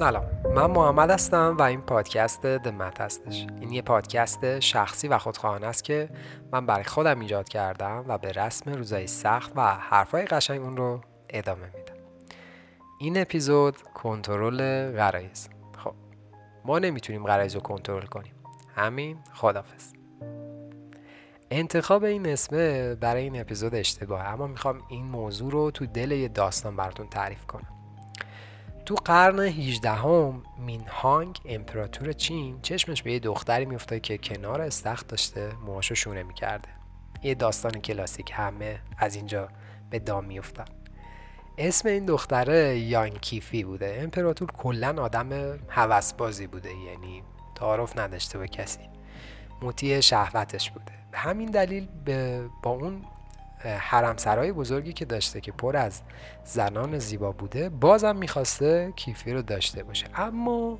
سلام. من محمد هستم و این پادکست دمت هستش. این یه پادکست شخصی و خودخواهانه است که من برای خودم ایجاد کردم و به رسم روزای سخت و حرفای قشنگ اون رو ادامه میدم. این اپیزود کنترل غرایز. خب ما نمی‌تونیم غرایز رو کنترل کنیم. همین خدافز انتخاب این اسمه برای این اپیزود اشتباهه اما می‌خوام این موضوع رو تو دل یه داستان براتون تعریف کنم. تو قرن 18 هم مین هانگ امپراتور چین چشمش به یه دختری میفته که کنار استخر داشته موهاشو شونه می‌کرده. یه داستان کلاسیک همه از اینجا به دام میفتن اسم این دختره یانکیفی بوده. امپراتور کلا آدم هوسبازی بوده یعنی تعارف نداشته به کسی. موتی شهوتش بوده. به همین دلیل با اون حرم سرای بزرگی که داشته که پر از زنان زیبا بوده بازم می‌خواسته کیفی رو داشته باشه. اما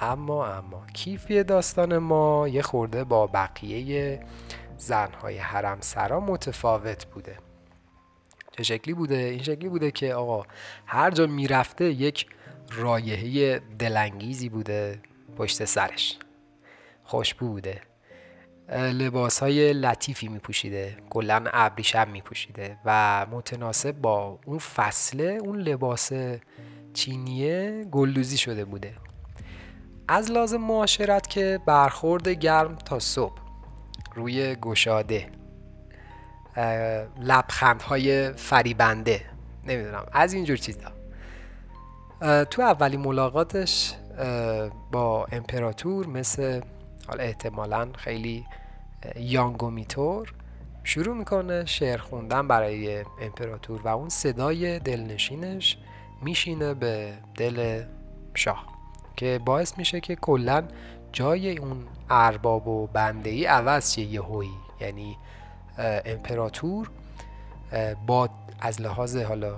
اما اما کیفی داستان ما یه خورده با بقیه زنهای حرم سرا متفاوت بوده. چه شکلی بوده؟ این شکلی بوده که آقا هر جا می‌رفته یک رایحه دلانگیزی بوده پشت سرش. خوشبو بوده. لباس های لطیفی می پوشیده کلا ابریشم می پوشیده و متناسب با اون فصله اون لباس چینیه گلدوزی شده بوده. از لازم معاشرت که برخورد گرم تا صبح روی گشاده. لبخندهای فریبنده نمی‌دونم از اینجور چیزا. تو اولی ملاقاتش با امپراتور مثل حالا احتمالا خیلی یانگومیتور شروع می‌کنه شعر خوندن برای امپراتور و اون صدای دلنشینش میشینه به دل شاه که باعث میشه که کلا جای اون ارباب و بنده ای عوض شه یهویی. یعنی امپراتور با از لحاظ حالا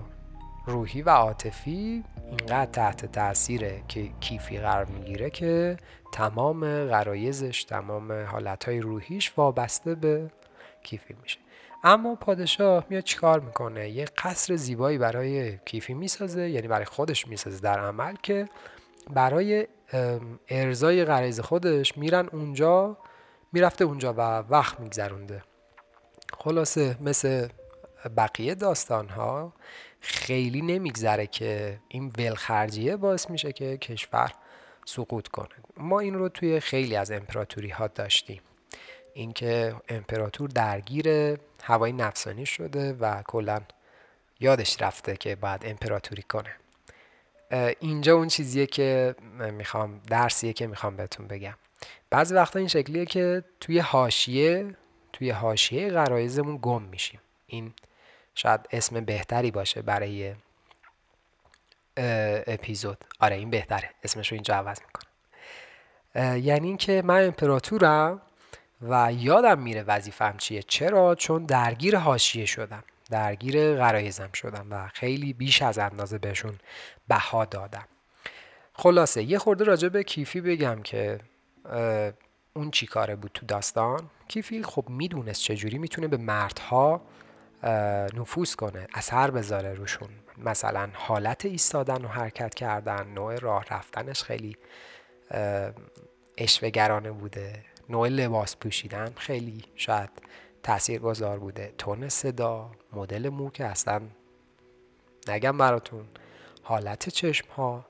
روحی و عاطفی اینقدر تحت تاثیر که کیفی قرار می‌گیره که تمام غرایزش تمام حالتهای روحیش وابسته به کیفی میشه. اما پادشاه میاد چیکار می‌کنه؟ یه قصر زیبایی برای کیفی می‌سازه یعنی برای خودش می‌سازه در عمل که برای ارزای غرایز خودش میرن اونجا می‌رفته اونجا و وقت میگذرونده. خلاصه مثل بقیه داستان ها خیلی نمیگذره که این ولخرجیه باعث میشه که کشور سقوط کنه. ما این رو توی خیلی از امپراتوری ها داشتیم. اینکه امپراتور درگیر هوای نفسانی شده و کلا یادش رفته که باید امپراتوری کنه. اینجا اون چیزیه که می‌خوام درسیه که می‌خوام بهتون بگم. بعضی وقتا این شکلیه که توی حاشیه توی حاشیه غرایزمون گم میشیم. این شاید اسم بهتری باشه برای اپیزود. آره این بهتره. اسمش رو اینجا عوض می‌کنم. یعنی اینکه من امپراتورم و یادم میره وظیفم چیه. چرا؟ چون درگیر حاشیه شدم. درگیر غرایزم شدم و خیلی بیش از اندازه بهشون بها دادم. خلاصه یه خورده راجع به کیفی بگم که اون چی کاره بود تو داستان؟ کیفی خب می‌دونست چجوری می‌تونه به مردها نفوذ کنه اثر بذاره روشون. مثلا حالت ایستادن و حرکت کردن نوع راه رفتنش خیلی اشوهگرانه بوده. نوع لباس پوشیدن خیلی شاید تأثیر گذار بوده. تون صدا مدل مو که اصلا. نگم براتون حالت چشم ها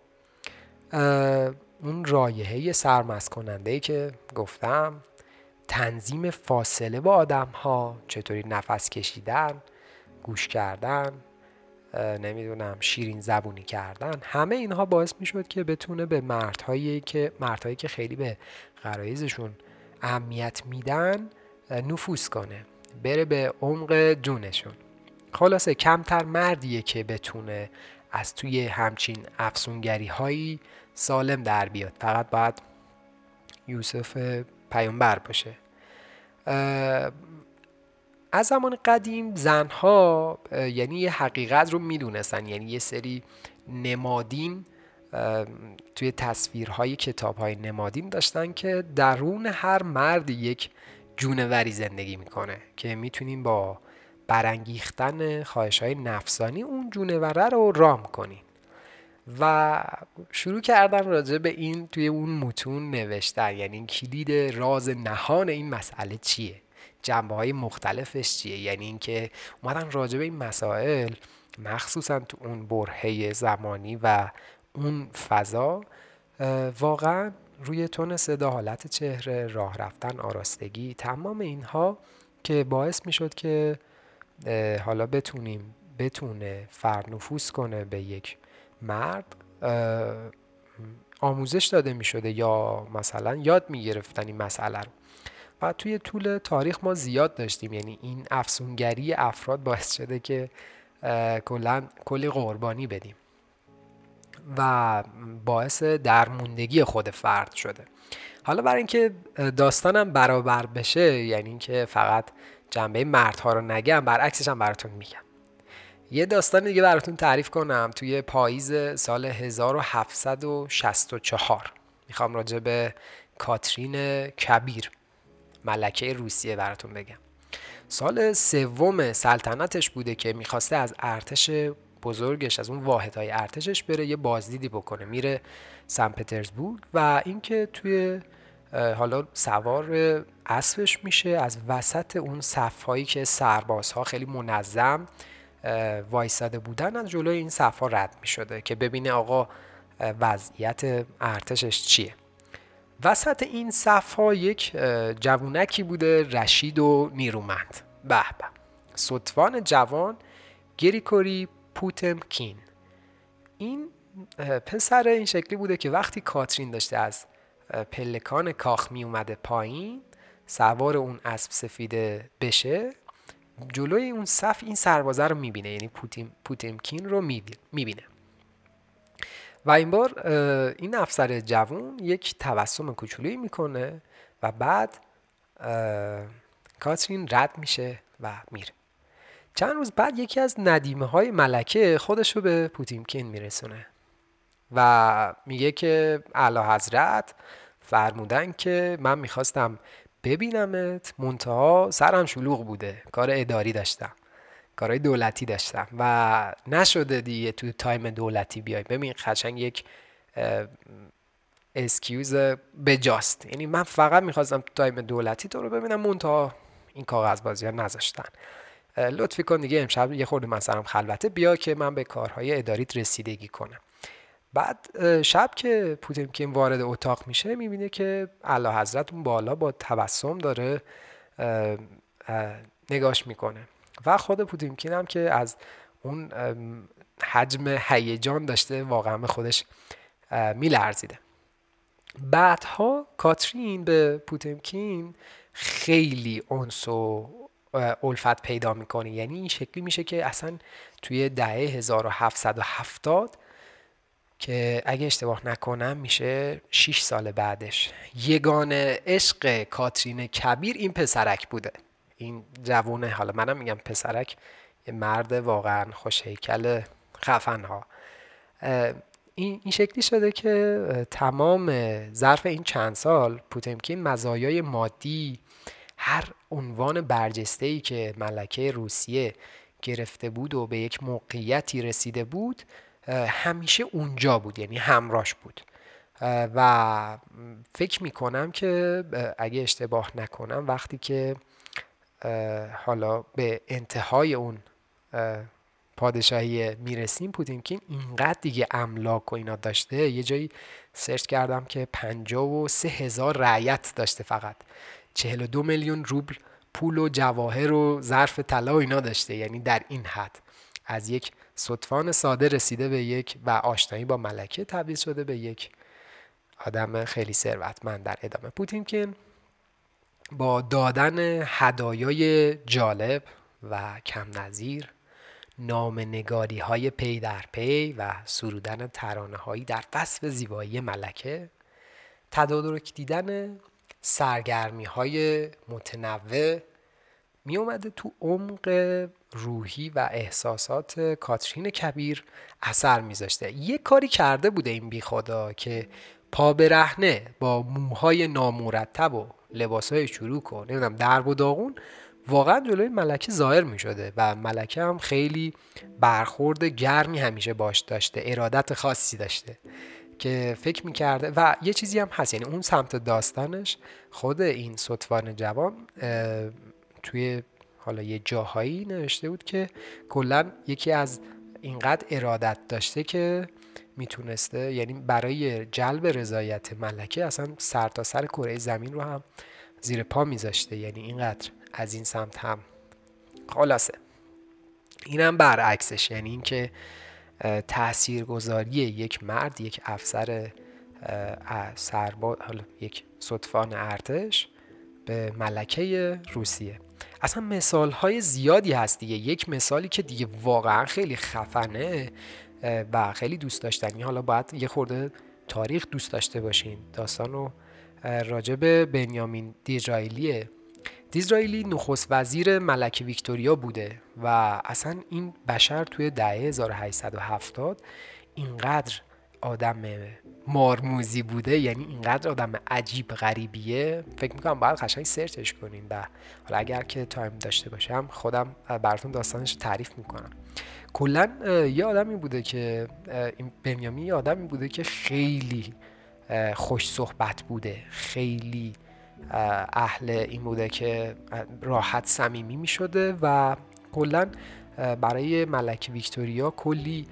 اون رایحه سرمست کننده که گفتم تنظیم فاصله با آدم ها چطوری نفس کشیدن گوش کردن. نمی‌دونم شیرین زبونی کردن همه اینها باعث می‌شد که بتونه به مردهایی که مردهایی که خیلی به غرایزشون اهمیت میدن نفوذ کنه بره به عمق جونشون خلاصه کمتر مردیه که بتونه از توی همچین افسونگری هایی سالم در بیاد. فقط باید یوسف پیامبر باشه. از زمان قدیم زنها یعنی یه حقیقت رو می‌دونستن. یعنی یه سری نمادین توی تصویرهای کتابهای نمادین داشتن که درون هر مرد یک جونوری زندگی می‌کنه که می‌تونیم با برانگیختن خواهش های نفسانی اون جونوره رو رام کنین و شروع کردن راجع به این توی اون متون نوشتن. یعنی کلید راز نهان این مسئله چیه؟ جنبه های مختلفش چیه؟ یعنی اینکه اومدن راجع به این مسائل مخصوصا تو اون برهه زمانی و اون فضا واقعا روی تون صدا حالت چهره راه رفتن آراستگی تمام اینها که باعث می‌شد که حالا بتونیم بتونه فرنفوس کنه به یک مرد آموزش داده می شده یا مثلا یاد می گرفتن این مسئله رو. و توی طول تاریخ ما زیاد داشتیم. یعنی این افسونگری افراد باعث شده که کلا کلی قربانی بدیم و باعث درموندگی خود فرد شده. حالا برای اینکه داستانم برابر بشه یعنی اینکه فقط جنبه مردها رو نگم برعکسش هم براتون میگم. یه داستان دیگه براتون تعریف کنم توی پاییز سال 1764 می‌خوام راجع به کاترین کبیر. ملکه روسیه براتون بگم. سال سوم سلطنتش بوده که می‌خواسته از ارتش بزرگش از اون واحدهای ارتشش بره یه بازدیدی بکنه. میره سن پترزبورگ و اینکه توی حالا سوار اسبش میشه از وسط اون صفهایی که سربازها خیلی منظم وایساده بودن از جلوی این صفها رد می‌شده که ببینه آقا وضعیت ارتشش چیه. وسط این صفها یک جوونکی بوده رشید و نیرومند. به به. سطفان جوان گریکوری پوتمکین. این پسر این شکلی بوده که وقتی کاترین داشته از پلکان کاخ می اومده پایین سوار اون اسب سفیده بشه جلوی اون صف این سربازه رو می‌بینه یعنی پوتیم، پوتمکین رو می‌بینه. و این بار این افسر جوون یک تبسم کوچولویی می‌کنه و بعد کاترین رد میشه و میره. چند روز بعد یکی از ندیمه های ملکه خودش رو به پوتیمکین میرسونه و میگه که اعلی حضرت فرمودن که من می‌خواستم ببینمت منتها سرم شلوغ بوده کار اداری داشتم. کارهای دولتی داشتم و نشده دیگه تو time دولتی بیای. ببین قشنگ یک excuse بجاست یعنی من فقط می‌خواستم تو time دولتی تو رو ببینم منتها این کاغذ بازی ها نذاشتن. لطفی کن دیگه امشب یه خورده مثلا خلوته. بیا که من به کارهای اداریت رسیدگی کنم. بعد شب که پوتمکین وارد اتاق میشه می‌بینه که اعلی حضرت اون بالا با تبسم داره نگاش می‌کنه. و خود پوتینکین هم که از اون حجم هیجان داشته واقعا به خودش میلرزیده. بعدها کاترین به پوتینکین خیلی انس و الفت پیدا می‌کنه. یعنی این شکلی میشه که اصلا توی دهه 1770 که اگه اشتباه نکنم میشه 6 سال بعدش. یگان عشق کاترین کبیر این پسرک بوده. این جوونه حالا منم میگم پسرک یه مرد واقعا خوشهیکل خفن ها این, این شکلی شده که تمام ظرف این چند سال پوتمکین مزایای مادی هر عنوان برجسته ای که ملکه روسیه گرفته بود و به یک موقعیتی رسیده بود همیشه اونجا بود یعنی همراش بود. و فکر می‌کنم که اگه اشتباه نکنم وقتی که حالا به انتهای اون پادشاهی می‌رسیم پوتینکین اینقدر دیگه املاک و اینا داشته. یه جایی سرچ کردم که پنجاه و سه هزار رعیت داشته فقط. چهل و دو میلیون روبل پول و جواهر و ظرف طلا و اینا داشته. یعنی در این حد. از یک صدفان ساده رسیده به یک و آشنایی با ملکه تبدیل شده به یک آدم خیلی ثروتمند. در ادامه پوتینکین با دادن هدایای جالب و کم نظیر نام نگاری های پی در پی و سرودن ترانه هایی در وصف زیبایی ملکه تدارک دیدن سرگرمی های متنوع می اومده تو عمق روحی و احساسات کاترین کبیر اثر میذاشته. یه کاری کرده بوده این بی خدا که پا برهنه با موهای نامرتب و لباسهای چروک و نمی‌دونم درب و داغون. واقعا جلوی ملکه ظاهر می شده و ملکه هم خیلی برخورد گرمی همیشه باش داشته ارادت خاصی داشته که فکر می‌کرده. و یه چیزی هم هست یعنی اون سمت داستانش خود این صدفان جوان توی حالا یه جاهایی نوشته بود که کلا یکی از اینقدر ارادت داشته که می‌تونسته یعنی برای جلب رضایت ملکه اصلا سر تا سر کره زمین رو هم زیر پا میذاشته یعنی اینقدر از این سمت هم. خلاصه. اینم برعکسش یعنی اینکه تاثیرگذاری یک مرد یک افسر سرباز حالا یک صدفان ارتش به ملکه روسیه. اصلا مثال های زیادی هست دیگه. یک مثالی که دیگه واقعا خیلی خفنه و خیلی دوست داشتنی. حالا باید یه خورده تاریخ دوست داشته باشین. داستان رو راجع به بنیامین دیزرائیلیه. دیزرائیلی نخست وزیر ملکه ویکتوریا بوده و اصلا این بشر توی دهه 1870 اینقدر آدم مارموزی بوده یعنی اینقدر آدم عجیب غریبیه. فکر می‌کنم باید قشنگ سرچش کنین. و حالا اگر که تایم داشته باشم خودم براتون داستانش تعریف می‌کنم. کلا یه آدمی بوده که این بنیامی یه آدمی بوده که خیلی خوش صحبت بوده خیلی اهل این بوده که راحت صمیمی می شده و کلا برای ملک ویکتوریا کلی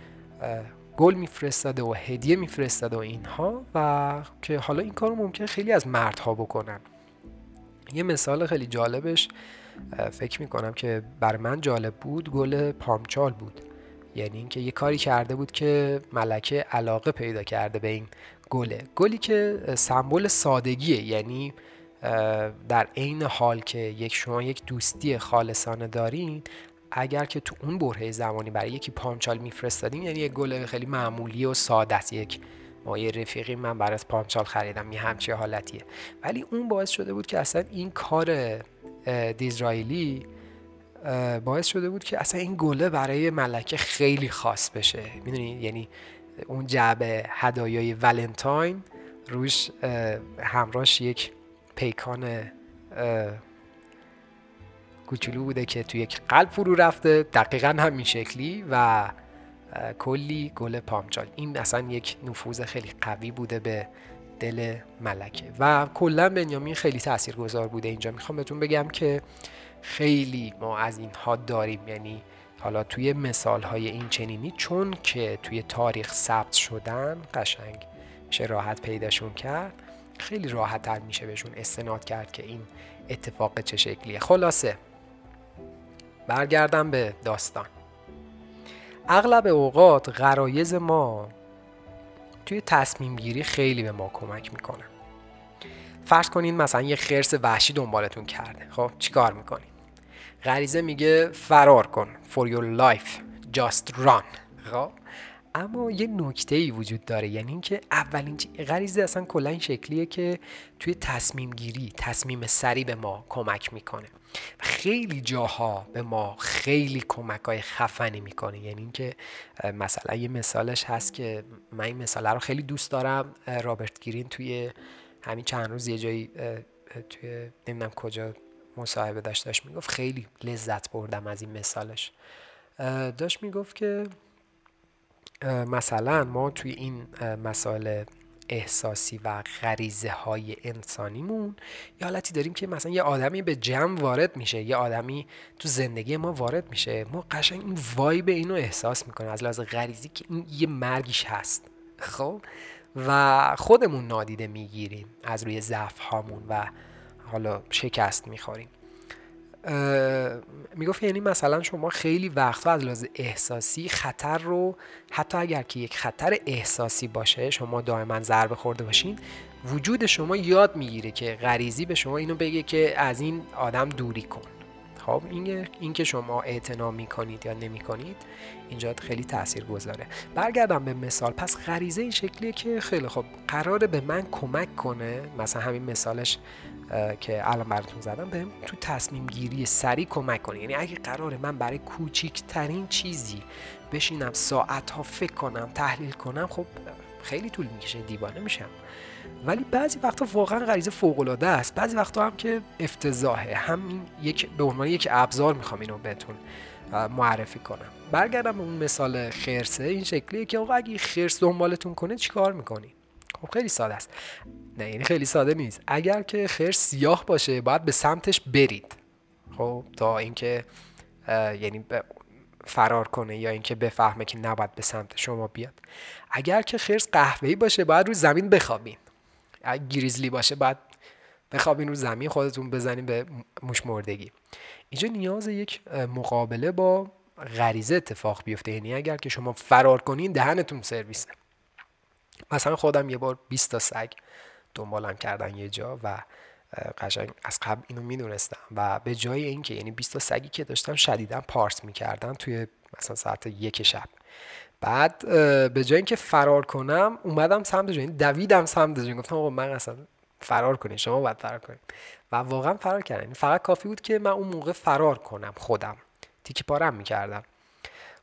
گل میفرستاده و هدیه میفرستاده و اینها و که حالا این کارو ممکن خیلی از مردها بکنن. یه مثال خیلی جالبش فکر می‌کنم که بر من جالب بود گل پامچال بود. یعنی اینکه یه کاری کرده بود که ملکه علاقه پیدا کرده به این گله. گلی که سمبل سادگیه یعنی در عین حال که یک شما یک دوستی خالصانه دارین اگر که تو اون برهه زمانی برای یکی پامچال میفرستادیم یعنی یک گل خیلی معمولی و ساده است. یک ما یه رفیقی من برات پامچال خریدم یه همچی حالتیه. ولی اون باعث شده بود که اصلا این کار دیزرائیلی باعث شده بود که اصلا این گله برای ملکه خیلی خاص بشه. می‌دونی؟ یعنی اون جعبه هدایای ولنتاین روش همراش یک پیکان کوچولو بوده که توی یک قلب فرو رفته دقیقا همین شکلی و کلی گل پامچال. این اصلا یک نفوذ خیلی قوی بوده به دل ملکه. و کلا بنیامین خیلی تاثیرگذار بوده اینجا. می‌خوام بهتون بگم که خیلی ما از اینها داریم. یعنی حالا توی مثال های این چنینی چون که توی تاریخ ثبت شدن قشنگ میشه راحت پیداشون کرد خیلی راحت تر میشه بهشون استناد کرد که این اتفاق چه شکلیه. خلاصه برگردم به داستان. اغلب اوقات غرایز ما توی تصمیم گیری خیلی به ما کمک می‌کنن فرض کنین مثلا یه خرس وحشی دنبالتون کرده. خب چیکار می‌کنین؟ غریزه میگه فرار کن. For your life just run. خب؟ اما یه نکته ای وجود داره. یعنی اینکه اولین غریزه اصلا کلا این شکلیه که توی تصمیم گیری تصمیم سری به ما کمک می‌کنه. خیلی جاها به ما خیلی کمک های خفنی می‌کنه. یعنی اینکه مثلا یه مثالش هست که من این مثاله رو خیلی دوست دارم. رابرت گرین توی همین چند روز یه جایی توی نمی‌دونم کجا مصاحبه داشت داشت می‌گفت خیلی لذت بردم از این مثالش. داشت می‌گفت که مثلا ما توی این مسائل احساسی و غریزه های انسانیمون یه حالتی داریم که مثلا یه آدمی به جمع وارد میشه یه آدمی تو زندگی ما وارد میشه. ما قشنگ این وایب اینو احساس می‌کنیم از لحاظ غریزی که این یه مرگیش هست. خب؟ و خودمون نادیده می‌گیریم از روی ضعف هامون و حالا شکست می‌خوریم. می‌گفت یعنی مثلا شما خیلی وقتا از لحاظ احساسی خطر رو حتی اگر که یک خطر احساسی باشه شما دائما ضربه خورده باشین وجود شما یاد می‌گیره که غریزی به شما اینو بگه که از این آدم دوری کن. خب این اینکه شما اعتنا می‌کنید یا نمی‌کنید اینجا خیلی تاثیر گذاره برگردم به مثال. پس غریزه این شکلیه که خیلی خب قراره به من کمک کنه. مثلا همین مثالش که الان براتون زدم بهم تو تصمیم گیری سریع کمک کنه. یعنی اگه قراره من برای کوچیکترین چیزی بشینم ساعت ها فکر کنم تحلیل کنم خب خیلی طول می‌کشه دیوانه میشم. ولی بعضی وقتا واقعا غریزه فوق العاده است. بعضی وقتا هم که افتضاحه. همین یک به عنوان یک ابزار می‌خوام اینو بهتون معرفی کنم. برگردم به اون مثال خرسه. این شکلیه که آقا اگه خرس دنبالتون کنه چیکار می‌کنی؟ خب خیلی ساده است. نه یعنی خیلی ساده نیست. اگر که خرس سیاه باشه باید به سمتش برید. خب تا اینکه یعنی فرار کنه یا اینکه بفهمه که نباید به سمت شما بیاد. اگر که خرس قهوه‌ای باشه باید روی زمین بخوابین. اگر گریزلی باشه باید بخوابین رو زمین خودتون بزنین به موش مردگی. اینجا نیاز یک مقابله با غریزه اتفاق بیفته. یعنی اگر که شما فرار کنین دهنتون سرویسه مثلا خودم یه بار 20 تا سگ دنبالم کردن یه جا و قشنگ از قبل اینو می‌دونستم و به جای اینکه یعنی 20 تا سگی که داشتم شدیدا پارس می‌کردن توی مثلا ساعت یک شب. بعد به جای اینکه فرار کنم اومدم سمت جایی یعنی دویدم سمت جایی گفتم آقا من اصلا فرار کنید شما باید فرار کنید و واقعا فرار کردن. یعنی فقط کافی بود که من اون موقع فرار کنم خودم. تیکی پارم می‌کردم.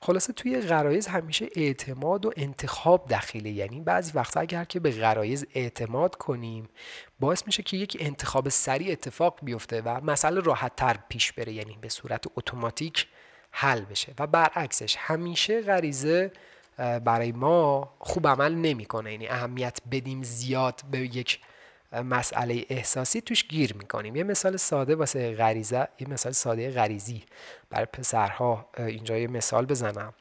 خلاصه توی غرایز همیشه اعتماد و انتخاب دخیله. یعنی بعضی وقتا اگر که به غرایز اعتماد کنیم باعث میشه که یک انتخاب سریع اتفاق بیفته و مسئله راحت تر پیش بره. یعنی به صورت اتوماتیک حل بشه و برعکسش همیشه غریزه برای ما خوب عمل نمی‌کنه. یعنی اهمیت بدیم زیاد به یک مسئله احساسی توش گیر می‌کنیم. یه مثال ساده واسه غریزه یه مثال ساده غریزی برای پسرها. اینجا یه مثال بزنم.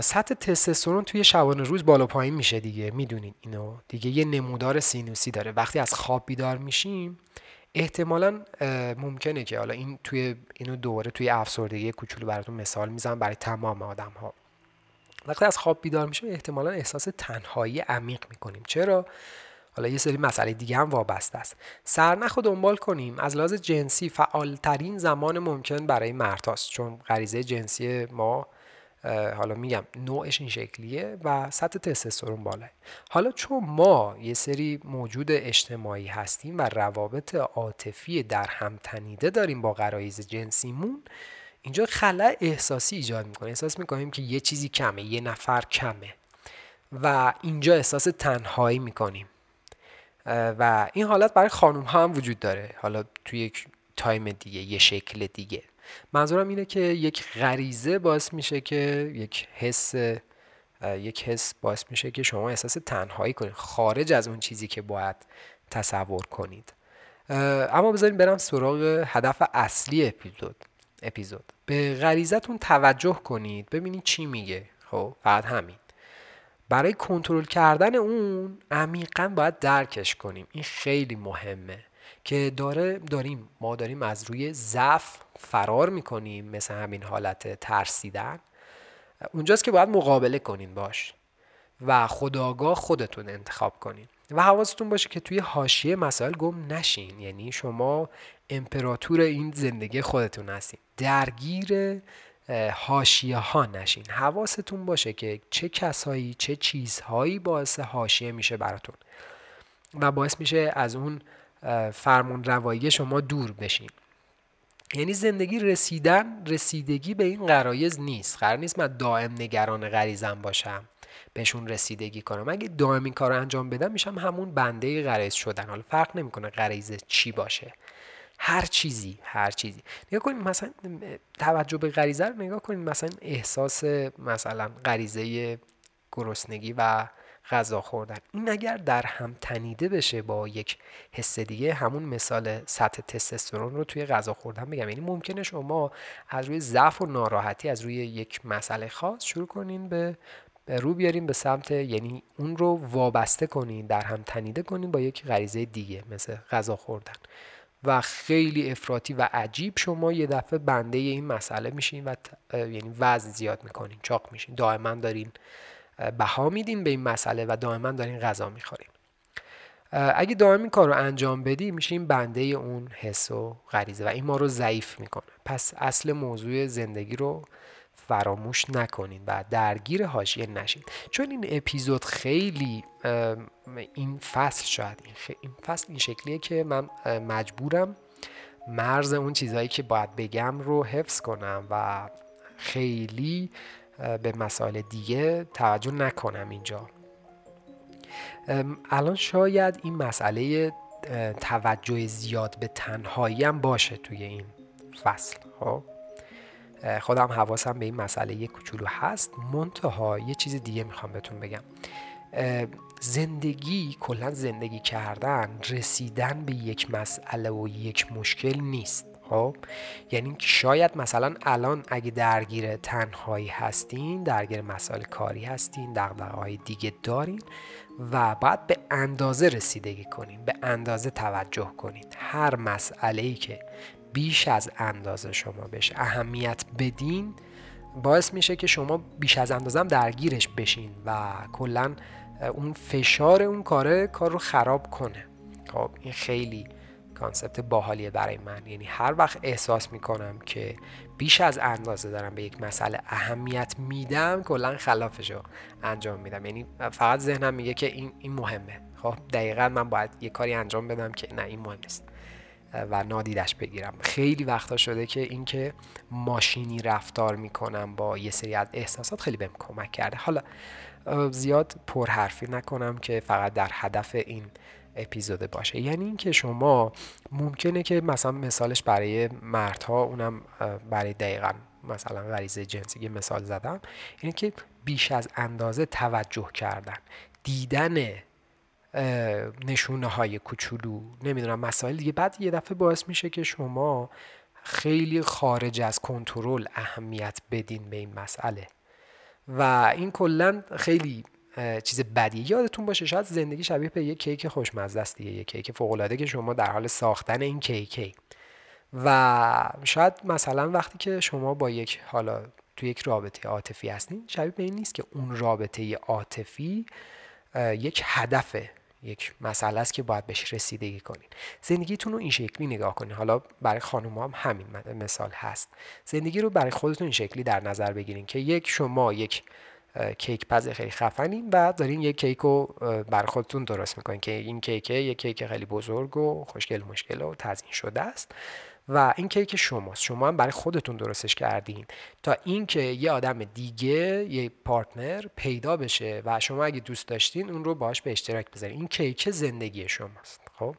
سطح تستوسترون توی شبانه روز بالا پایین میشه دیگه. می‌دونین اینو. دیگه یه نمودار سینوسی داره. وقتی از خواب بیدار میشیم احتمالا ممکنه که حالا این توی اینو دوباره توی افسردگی کوچولو براتون مثال می‌زنم برای تمام آدم ها وقتی از خواب بیدار میشیم احتمالا احساس تنهایی عمیق می‌کنیم. چرا؟ حالا یه سری مسئله دیگه هم وابسته است. سرنخ رو دنبال کنیم. از لحاظ جنسی فعالترین زمان ممکن برای مرتاست چون غریزه جنسی ما حالا میگم نوعش این شکلیه و سطح تستوسترون بالاه حالا چون ما یه سری موجود اجتماعی هستیم و روابط عاطفی در هم تنیده داریم با غرایز جنسیمون اینجا خلع احساسی ایجاد می‌کنه. احساس می‌کنیم که یه چیزی کمه یه نفر کمه و اینجا احساس تنهایی می‌کنیم. و این حالت برای خانوم ها هم وجود داره. حالا توی یک تایم دیگه یه شکل دیگه. منظورم اینه که یک غریزه باعث میشه که یک حس یک حس باعث میشه که شما احساس تنهایی کنید خارج از اون چیزی که باید تصور کنید. اما بذاریم برم سراغ هدف اصلی اپیزود. اپیزود. به غریزتون توجه کنید ببینید چی میگه. خب فقط همین. برای کنترل کردن اون عمیقا باید درکش کنیم. این خیلی مهمه. که داره داریم ما داریم از روی ضعف فرار می‌کنیم مثل همین حالت ترسیدن. اونجاست که باید مقابله کنین باش و خداگاه خودتون انتخاب کنین و حواستون باشه که توی حاشیه مسائل گم نشین. یعنی شما امپراتور این زندگی خودتون هستین. درگیر هاشیه ها نشین. حواستون باشه که چه کسایی چه چیزهایی باعث هاشیه میشه براتون و باعث میشه از اون فرمون روایی شما دور بشین. یعنی زندگی رسیدن رسیدگی به این قرایز نیست. قرار نیست من دائم نگران غریزم باشم بهشون رسیدگی کنم. اگه دائم این کار رو انجام بدم میشم همون بنده غریز شدن. حالا فرق نمی‌کنه غریزه چی باشه. هر چیزی هر چیزی. نگاه کنید مثلا توجه به غریزه رو نگاه کنید. مثلا احساس مثلا غریزه گرسنگی و غذا خوردن. این اگر در هم تنیده بشه با یک حس دیگه همون مثال سطح تستوسترون رو توی غذا خوردن بگم. یعنی ممکنه شما از روی ضعف و ناراحتی از روی یک مسئله خاص شروع کنین به رو بیاریم به سمت یعنی اون رو وابسته کنین در هم تنیده کنین با یک غریزه دیگه مثل غذا خوردن. و خیلی افراطی و عجیب شما یه دفعه بنده این مسئله میشین و یعنی وزن زیاد می‌کنین چاق میشین. دائما دارین بها میدین به این مسئله و دائما دارین غذا می‌خورین اگه دائم این کار رو انجام بدی میشین بنده اون حس و غریزه و این ما رو ضعیف می‌کنه. پس اصل موضوع زندگی رو فراموش نکنید و درگیر حاشیه نشین. چون این اپیزود خیلی این فصل شاید این, فصل این شکلیه که من مجبورم مرز اون چیزهایی که باید بگم رو حفظ کنم و خیلی به مسائل دیگه توجه نکنم اینجا. الان شاید این مسئله توجه زیاد به تنهایی هم باشه توی این فصل خب؟ خودم حواسم به این مسئله یه کوچولو هست. منتها یه چیز دیگه می‌خوام بهتون بگم. زندگی کلا زندگی کردن رسیدن به یک مسئله و یک مشکل نیست. خب یعنی شاید مثلا الان اگه درگیر تنهایی هستین درگیر مسائل کاری هستین دغدغه های دیگه دارین و باید به اندازه رسیدگی کنین به اندازه توجه کنین. هر مسئله ای که بیش از اندازه شما بهش اهمیت بدین باعث میشه که شما بیش از اندازه درگیرش بشین و کلا اون فشار اون کاره کار رو خراب کنه. خب این خیلی کانسپت باحالیه برای من. یعنی هر وقت احساس می‌کنم که بیش از اندازه دارم به یک مسئله اهمیت میدم کلا خلافش رو انجام میدم. یعنی فقط ذهنم میگه که این, این مهمه. خب دقیقا من باید یه کاری انجام بدم که نه این مهم نیست. و نادیدش بگیرم. خیلی وقتا شده که اینکه ماشینی رفتار می‌کنم با یه سری از احساسات خیلی بهم کمک کرده. حالا زیاد پرحرفی نکنم که فقط در هدف این اپیزود باشه. یعنی اینکه شما ممکنه که مثلا مثالش برای مردها اونم برای دقیقا مثلا غریزه جنسی مثال زدم. اینه که بیش از اندازه توجه کردن. دیدن نشونه های کوچولو نمی‌دونم مسائل دیگه. بعد یه دفعه باعث میشه که شما خیلی خارج از کنترل اهمیت بدین به این مسئله. و این کلا خیلی چیز بدیه یادتون باشه شاید زندگی شبیه به یک کیک خوشمزه است دیگه یک کیک فوق العاده که شما در حال ساختن این کیک. و شاید مثلا وقتی که شما با یک حالا تو یک رابطه عاطفی هستین شبیه به این نیست که اون رابطه عاطفی یک هدفه یک مسئله است که باید بهش رسیدگی کنین. زندگیتون رو این شکلی نگاه کنین. حالا برای خانوم هم همین مثال هست. زندگی رو برای خودتون این شکلی در نظر بگیرین که یک شما یک کیک پز خیلی خفنین و دارین یک کیک رو برای خودتون درست می‌کنین که این کیک یک کیک خیلی بزرگ و خوشگل مشکل و تزیین شده است. و این کیک شماست. شما هم برای خودتون درستش کردین. تا اینکه یه آدم دیگه یه پارتنر پیدا بشه و شما اگه دوست داشتین اون رو باش به اشتراک بذارین. این کیک زندگی شماست. خب؟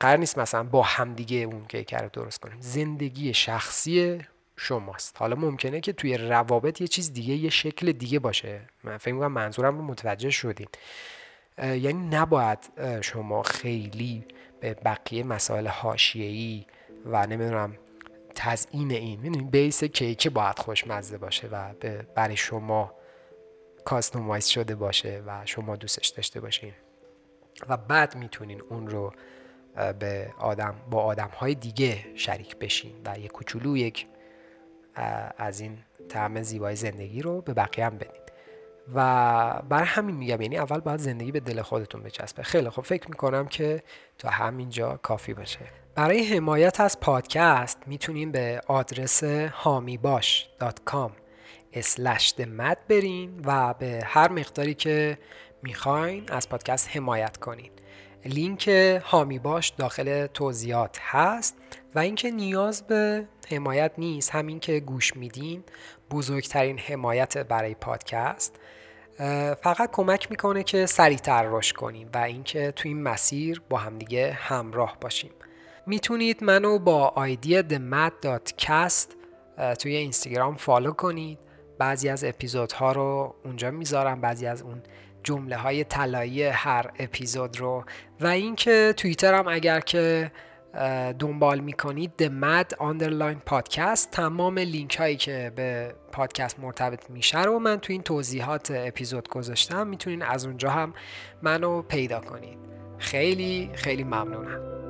قرار نیست مثلا با همدیگه اون کیک رو درست کنیم. زندگی شخصی شماست. حالا ممکنه که توی روابط یه چیز دیگه یه شکل دیگه باشه. من فکر می‌کنم منظورم رو متوجه شدین. یعنی نباید شما خیلی به بقیه مسائل حاشیه‌ای و نمی‌دونم تزیین این می‌دونید بیس کیک باید خوشمزه باشه و برای شما کاستومایز شده باشه و شما دوستش داشته باشین. و بعد می‌تونین اون رو به آدم با آدم های دیگه شریک بشین. و یک کوچولو یک از این طعم زیبای زندگی رو به بقیه هم بدین و برای همین میگم یعنی اول باید زندگی به دل خودتون بچسبه. خیلی خب فکر می‌کنم که تا همینجا کافی باشه. برای حمایت از پادکست می‌تونین به آدرس هامیباش.com اسلش مد برین و به هر مقداری که می‌خواین از پادکست حمایت کنین. لینک هامی باش داخل توضیحات هست. و اینکه نیاز به حمایت نیست. همین که گوش میدین بزرگترین حمایت برای پادکست. فقط کمک می‌کنه که سریعتر رشد کنیم و اینکه تو این مسیر با همدیگه همراه باشیم. می‌تونید منو با آیدی themad.cast توی اینستاگرام فالو کنید. بعضی از اپیزودها رو اونجا می‌ذارم بعضی از اون جمله های طلایی هر اپیزود رو. و اینکه توییتر هم اگر که دنبال می‌کنید The Mad Underline Podcast. تمام لینک هایی که به پادکست مرتبط میشه رو من تو این توضیحات اپیزود گذاشتم. می‌تونین از اونجا هم منو پیدا کنید. خیلی خیلی ممنونم.